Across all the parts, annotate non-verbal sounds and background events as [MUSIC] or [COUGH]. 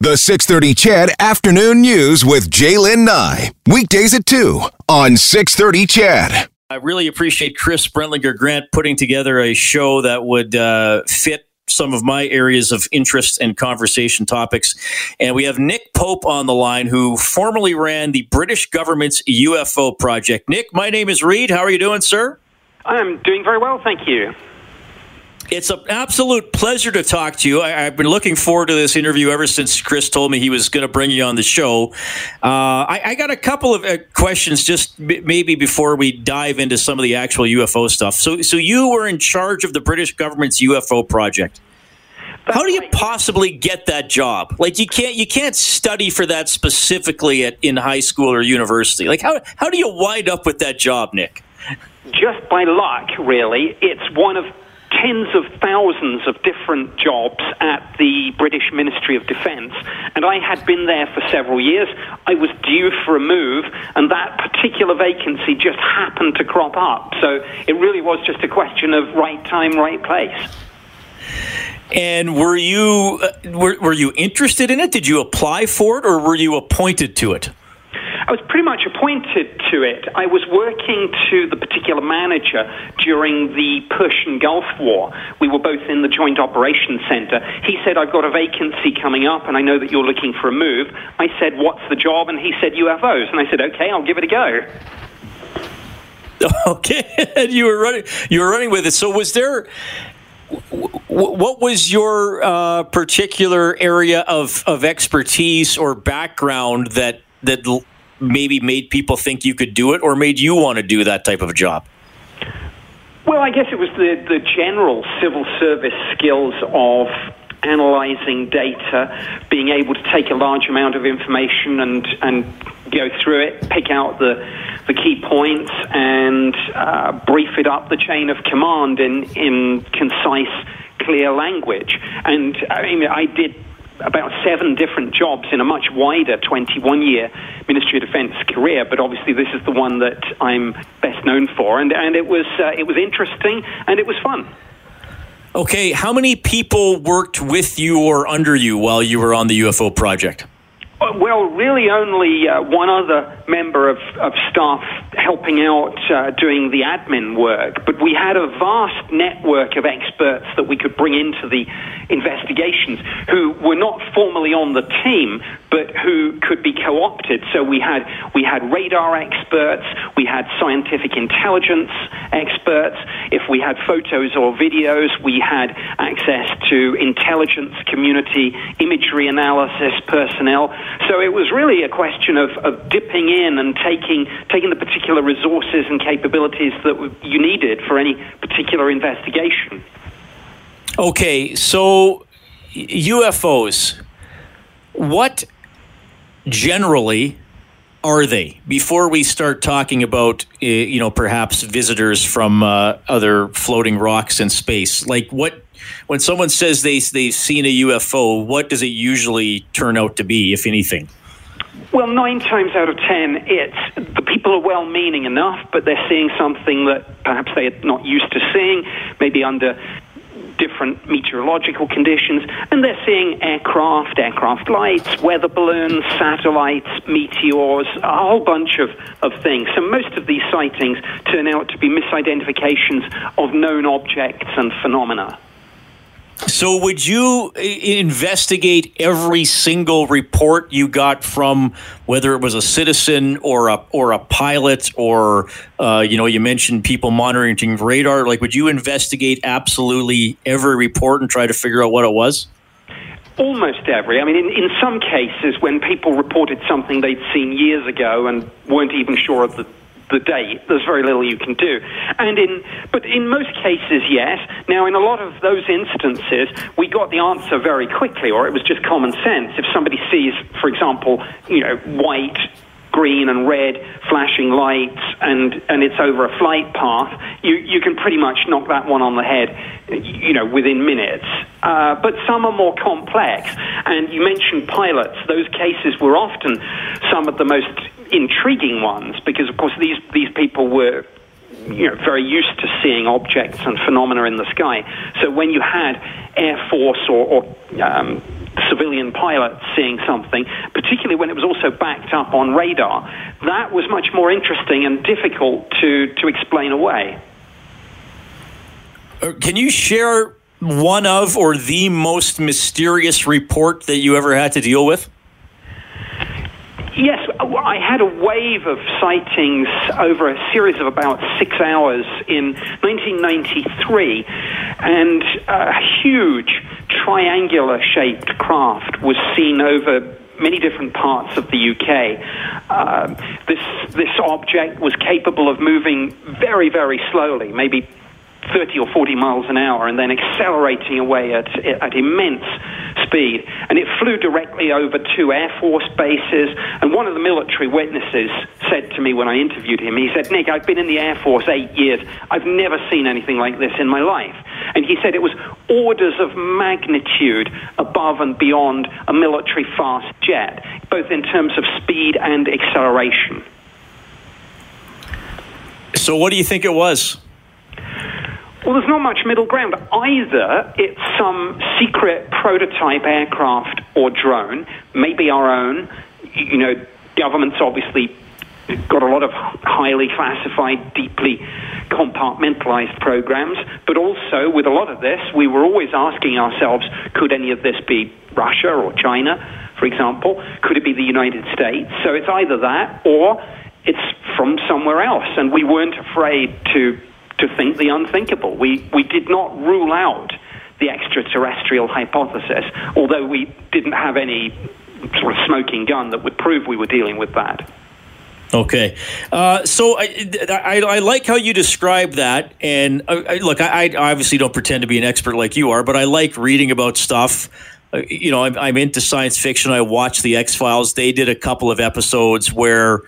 The 630 CHED Afternoon News with Jaylen Nye. Weekdays at 2 on 630 CHED. I really appreciate Chris Brentlinger Grant putting together a show that would uh, fit some of my areas of interest and conversation topics. And we have Nick Pope on the line, who formerly ran the British government's UFO project. Nick, my name is Reed. How are you doing, sir? I'm doing very well, thank you. It's an absolute pleasure to talk to you. I, have been looking forward to this interview ever since Chris told me he was going to bring you on the show. Uh, I, I, got a couple of uh, questions just b- maybe before we dive into some of the actual UFO stuff. So, so you were in charge of the British government's UFO project. How do you possibly get that job? Like you can't you can't study for that specifically at in high school or university. Like how how do you wind up with that job, Nick? Just by luck, really. It's one of tens of thousands of different jobs at the British Ministry of Defence, and I had been there for several years. I was due for a move, and that particular vacancy just happened to crop up. So it really was just a question of right time, right place. And were you uh, were, were you interested in it? Did you apply for it, or were you appointed to it? I was pretty much appointed to it. I was working to the particular manager during the Persian Gulf War. We were both in the Joint Operations Center. He said, I've got a vacancy coming up, and I know that you're looking for a move. I said, What's the job? And he said, UFOs. And I said, Okay, I'll give it a go. [LAUGHS] Okay, and you were running. You were running with it. So, was there? What was your uh, particular area of, of expertise or background that that maybe made people think you could do it or made you want to do that type of a job? Well, I guess it was the, the general civil service skills of analyzing data, being able to take a large amount of information and, and go through it, pick out the, the key points, and uh, brief it up the chain of command in, in concise, clear language. And I mean, I did about seven different jobs in a much wider 21 year Ministry of Defence career, but obviously this is the one that I'm best known for. And, and it, was, uh, it was interesting and it was fun. Okay, how many people worked with you or under you while you were on the UFO project? Uh, well, really only uh, one other member of, of staff helping out uh, doing the admin work, but we had a vast network of experts that we could bring into the investigations who were not formally on the team, but who could be co-opted. So we had we had radar experts, we had scientific intelligence experts. If we had photos or videos, we had access to intelligence community imagery analysis personnel. So it was really a question of, of dipping in and taking taking the particular resources and capabilities that you needed for any particular investigation. Okay, so UFOs, what generally are they? Before we start talking about, you know, perhaps visitors from uh, other floating rocks in space, like what when someone says they they've seen a UFO, what does it usually turn out to be, if anything? Well, nine times out of ten, it's the people are well meaning enough, but they're seeing something that perhaps they're not used to seeing, maybe under different meteorological conditions, and they're seeing aircraft, aircraft lights, weather balloons, satellites, meteors, a whole bunch of, of things. So most of these sightings turn out to be misidentifications of known objects and phenomena. So, would you investigate every single report you got from whether it was a citizen or a or a pilot or uh, you know you mentioned people monitoring radar? Like, would you investigate absolutely every report and try to figure out what it was? Almost every. I mean, in, in some cases, when people reported something they'd seen years ago and weren't even sure of the the date, there's very little you can do. And in, but in most cases, yes. Now, in a lot of those instances, we got the answer very quickly, or it was just common sense. If somebody sees, for example, you know, white green and red flashing lights and, and it's over a flight path, you, you can pretty much knock that one on the head, you know, within minutes. Uh, but some are more complex. And you mentioned pilots. Those cases were often some of the most intriguing ones because, of course, these, these people were you know, very used to seeing objects and phenomena in the sky. So when you had Air Force or, or um, civilian pilots seeing something, particularly when it was also backed up on radar, that was much more interesting and difficult to, to explain away. Uh, can you share one of or the most mysterious report that you ever had to deal with? Yes, I had a wave of sightings over a series of about six hours in 1993, and a huge triangular shaped craft was seen over many different parts of the UK. Uh, this this object was capable of moving very very slowly, maybe 30 or 40 miles an hour and then accelerating away at, at immense speed. And it flew directly over two Air Force bases. And one of the military witnesses said to me when I interviewed him, he said, Nick, I've been in the Air Force eight years. I've never seen anything like this in my life. And he said it was orders of magnitude above and beyond a military fast jet, both in terms of speed and acceleration. So, what do you think it was? Well, there's not much middle ground. Either it's some secret prototype aircraft or drone, maybe our own. You know, governments obviously got a lot of highly classified, deeply compartmentalized programs, but also with a lot of this, we were always asking ourselves could any of this be Russia or China, for example? Could it be the United States? So it's either that or it's from somewhere else. And we weren't afraid to to think the unthinkable. We, we did not rule out the extraterrestrial hypothesis, although we didn't have any sort of smoking gun that would prove we were dealing with that. Okay, uh, so I, I, I, like how you describe that, and uh, look, I, I, obviously don't pretend to be an expert like you are, but I like reading about stuff. Uh, you know, I'm, I'm into science fiction. I watch the X Files. They did a couple of episodes where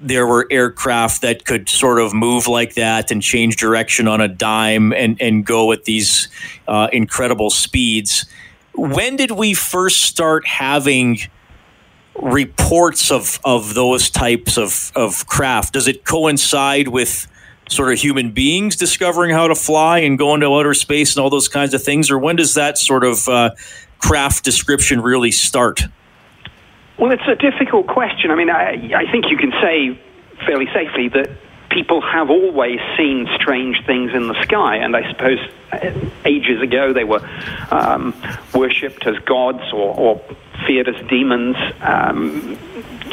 there were aircraft that could sort of move like that and change direction on a dime and, and go at these uh, incredible speeds. When did we first start having reports of, of those types of, of craft? Does it coincide with sort of human beings discovering how to fly and go into outer space and all those kinds of things? Or when does that sort of uh, craft description really start? Well, it's a difficult question. I mean, I, I think you can say fairly safely that people have always seen strange things in the sky, and I suppose uh, ages ago they were um, worshipped as gods or, or feared as demons. Um,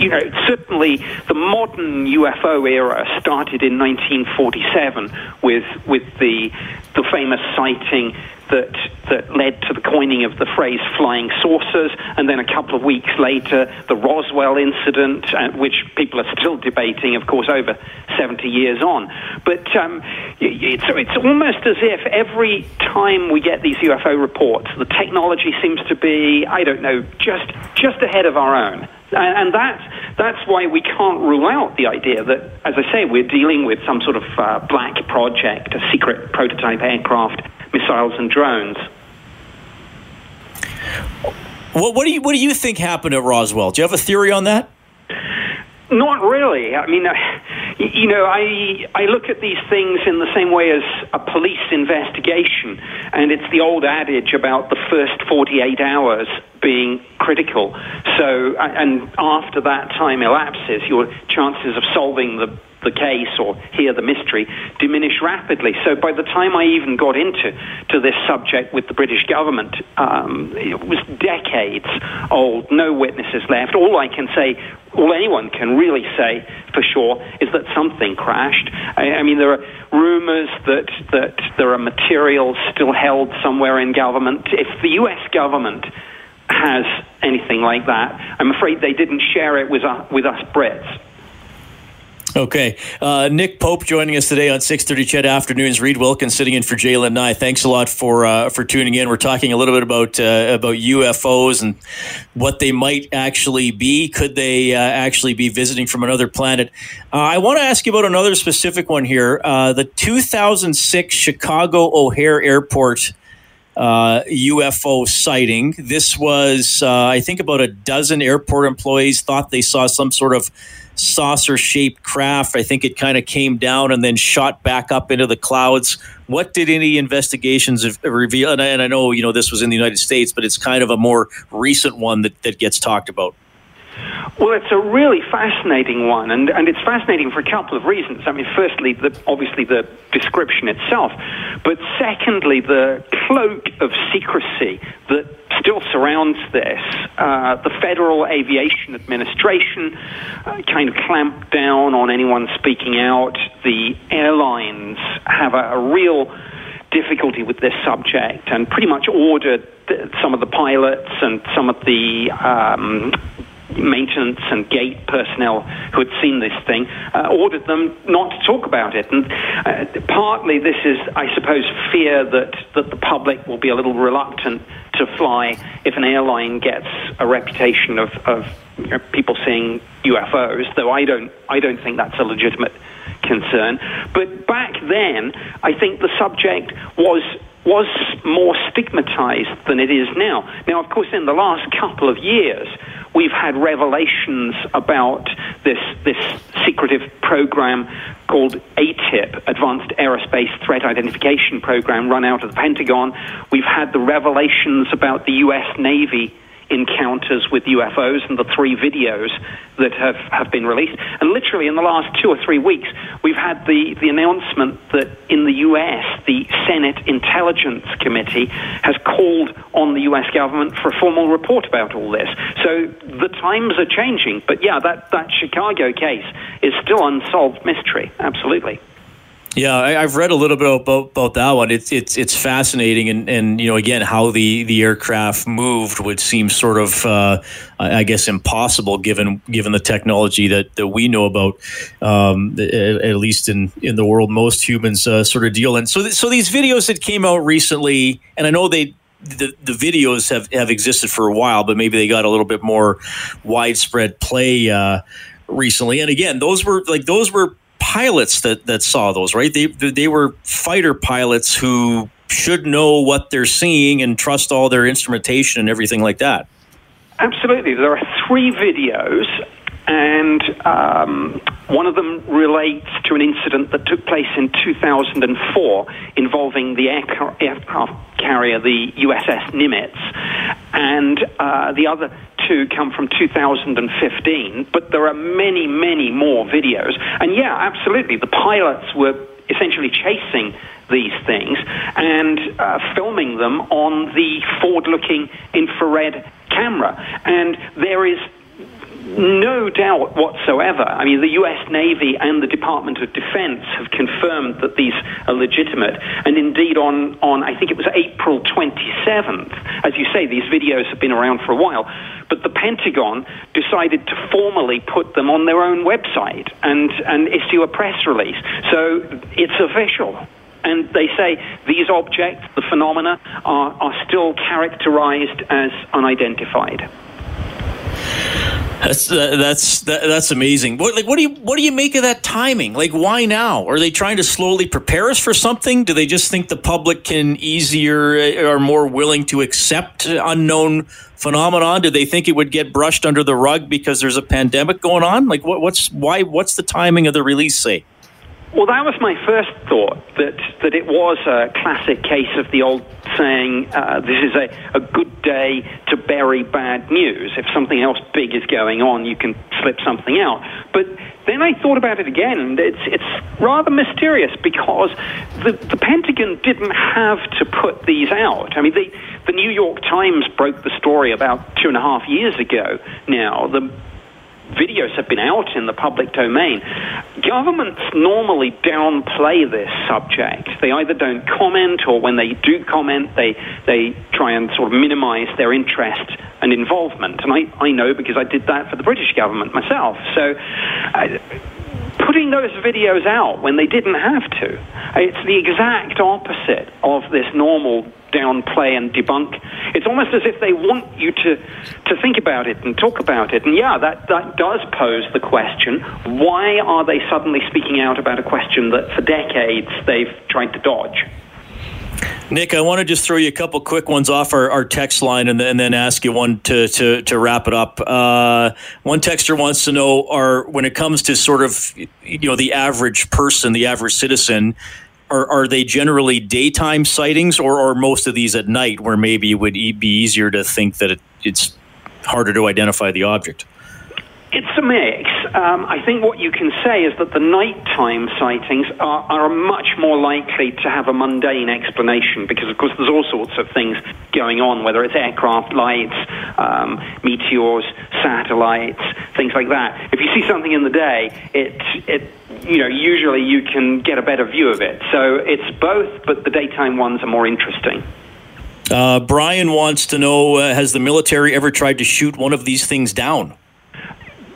you know, certainly the modern UFO era started in 1947 with with the the famous sighting that that led to the coining of the phrase "flying saucers," and then a couple of weeks later, the Roswell incident, uh, which people are still debating, of course, over 70 years on. But um, it's it's almost as if every time we get these UFO reports, the technology seems to be, I don't know, just just ahead of our own. And that's, that's why we can't rule out the idea that, as I say, we're dealing with some sort of uh, black project, a secret prototype aircraft, missiles, and drones. What, what, do you, what do you think happened at Roswell? Do you have a theory on that? Not really. I mean, uh, you know, I I look at these things in the same way as a police investigation, and it's the old adage about the first 48 hours being critical. So, and after that time elapses, your chances of solving the the case or hear the mystery diminish rapidly. So by the time I even got into to this subject with the British government, um, it was decades old, no witnesses left. All I can say, all anyone can really say for sure, is that something crashed. I, I mean, there are rumors that that there are materials still held somewhere in government. If the U.S. government has anything like that. I'm afraid they didn't share it with, uh, with us Brits. Okay. Uh, Nick Pope joining us today on 630 CHED Afternoons. Reed Wilkins sitting in for Jaylen Nye. Thanks a lot for uh, for tuning in. We're talking a little bit about uh, about UFOs and what they might actually be. Could they uh, actually be visiting from another planet? Uh, I want to ask you about another specific one here. Uh, the 2006 Chicago O'Hare Airport uh, UFO sighting. This was, uh, I think, about a dozen airport employees thought they saw some sort of saucer shaped craft. I think it kind of came down and then shot back up into the clouds. What did any investigations reveal? And I, and I know, you know, this was in the United States, but it's kind of a more recent one that, that gets talked about. Well, it's a really fascinating one, and, and it's fascinating for a couple of reasons. I mean, firstly, the, obviously the description itself, but secondly, the cloak of secrecy that still surrounds this. Uh, the Federal Aviation Administration uh, kind of clamped down on anyone speaking out. The airlines have a, a real difficulty with this subject and pretty much ordered some of the pilots and some of the um, maintenance and gate personnel who had seen this thing uh, ordered them not to talk about it. And uh, partly this is, I suppose, fear that, that the public will be a little reluctant to fly if an airline gets a reputation of, of you know, people seeing UFOs, though I don't, I don't think that's a legitimate concern. But back then, I think the subject was was more stigmatized than it is now. Now, of course, in the last couple of years, we've had revelations about this, this secretive program called AATIP, Advanced Aerospace Threat Identification Program, run out of the Pentagon. We've had the revelations about the U.S. Navy encounters with UFOs and the three videos that have, have been released. And literally in the last two or three weeks, we've had the, the announcement that in the US, the Senate Intelligence Committee has called on the US government for a formal report about all this. So the times are changing. But yeah, that, that Chicago case is still unsolved mystery. Absolutely. Yeah, I, have read a little bit about, about that one. It's it's it's fascinating, and, and you know again how the, the aircraft moved would seem sort of uh, I guess impossible given given the technology that, that we know about, um, at, at, least in, in the world most humans uh, sort of deal in. So th- so these videos that came out recently, and I know they the, the videos have, have existed for a while, but maybe they got a little bit more widespread play uh, recently. And again, those were like those were pilots that, that saw those, right? They, they were fighter pilots who should know what they're seeing and trust all their instrumentation and everything like that. Absolutely. There are three videos, and um, one of them relates to an incident that took place in 2004 involving the aircraft carrier, the USS Nimitz, and uh, the other two come from 2015, but there are many, many more videos. And yeah, absolutely, the pilots were essentially chasing these things and uh, filming them on the forward looking infrared camera. And there is no doubt whatsoever. I mean, the U.S. Navy and the Department of Defense have confirmed that these are legitimate. And indeed, on, on I think it was April 27th, as you say, these videos have been around for a while, but the Pentagon decided to formally put them on their own website and, and issue a press release. So it's official and they say these objects, the phenomena, are, are still characterized as unidentified. That's that's that, that's amazing. What like what do you what do you make of that timing? Like why now? Are they trying to slowly prepare us for something? Do they just think the public can easier eh, or more willing to accept unknown phenomenon? Do they think it would get brushed under the rug because there's a pandemic going on? Like what, what's why what's the timing of the release say? Well, that was my first thought that, that it was a classic case of the old saying, uh, this is a, a good day to bury bad news. If something else big is going on, you can slip something out. But then I thought about it again, and it's, it's rather mysterious because the, the Pentagon didn't have to put these out. I mean, the, the New York Times broke the story about two and a half years ago now. The videos have been out in the public domain. Governments normally downplay this subject. They either don't comment or when they do comment, they, they try and sort of minimize their interest and involvement. And I, I know because I did that for the British government myself. So, uh, putting those videos out when they didn't have to, it's the exact opposite of this normal downplay and debunk. It's almost as if they want you to, to think about it and talk about it. And yeah, that, that does pose the question why are they suddenly speaking out about a question that for decades they've tried to dodge? Nick, I want to just throw you a couple quick ones off our, our text line and, and, then ask you one to, to, to wrap it up. Uh, one texter wants to know are when it comes to sort of you know the average person, the average citizen, are, are they generally daytime sightings or are most of these at night where maybe it would be easier to think that it, it's harder to identify the object? It's a mix. Um, I think what you can say is that the nighttime sightings are, are much more likely to have a mundane explanation because, of course, there's all sorts of things going on, whether it's aircraft lights, um, meteors, satellites, things like that. If you see something in the day, it, it you know, usually you can get a better view of it. So it's both, but the daytime ones are more interesting. Uh, Brian wants to know uh, Has the military ever tried to shoot one of these things down?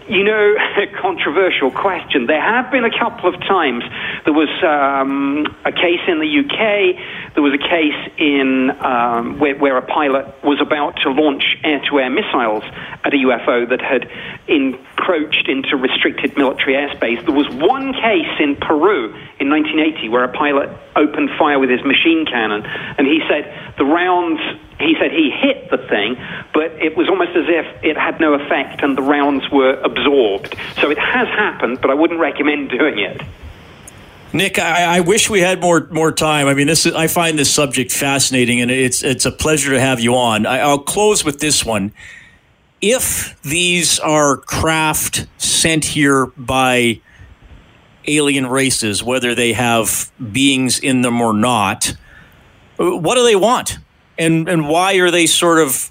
You know, [LAUGHS] a controversial question. There have been a couple of times. There was um, a case in the UK. There was a case in um, where, where, a pilot was about to launch air-to-air missiles at a UFO that had encroached into restricted military airspace. There was one case in Peru in 1980 where a pilot opened fire with his machine cannon, and he said the rounds he said he hit the thing, but it was almost as if it had no effect and the rounds were absorbed. So it has happened, but I wouldn't recommend doing it. Nick, I, I, wish we had more more time. I mean, this is, I find this subject fascinating, and it's it's a pleasure to have you on. I, I'll close with this one. If these are craft sent here by alien races, whether they have beings in them or not, what do they want? and and why are they sort of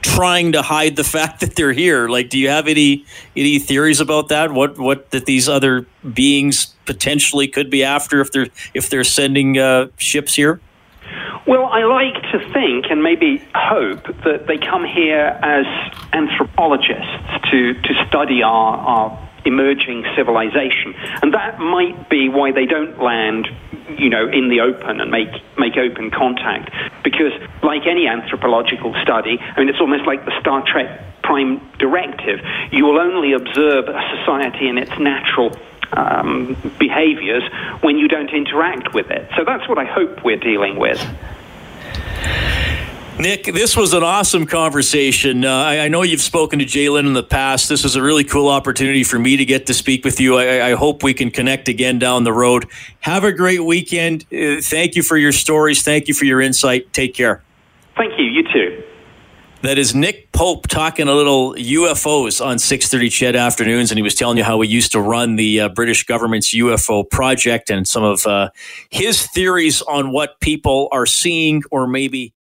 trying to hide the [LAUGHS] fact that they're here? Like, do you have any any theories about that? What what that these other beings potentially could be after if they're if they're sending uh, ships here? Well, I like to think and maybe hope that they come here as anthropologists to, to study our, our emerging civilization. And that might be why they don't land, you know, in the open and make, make open contact. Because, like any anthropological study, I mean, it's almost like the Star Trek Prime Directive. You will only observe a society in its natural um, behaviors when you don't interact with it. So that's what I hope we're dealing with. Nick, this was an awesome conversation. Uh, I, I, know you've spoken to Jalen in the past. This was a really cool opportunity for me to get to speak with you. I, I hope we can connect again down the road. Have a great weekend. Uh, thank you for your stories. Thank you for your insight. Take care. Thank you. You too. That is Nick Pope talking a little UFOs on 6:30 CHED afternoons, and he was telling you how he used to run the uh, British government's UFO project and some of uh, his theories on what people are seeing or maybe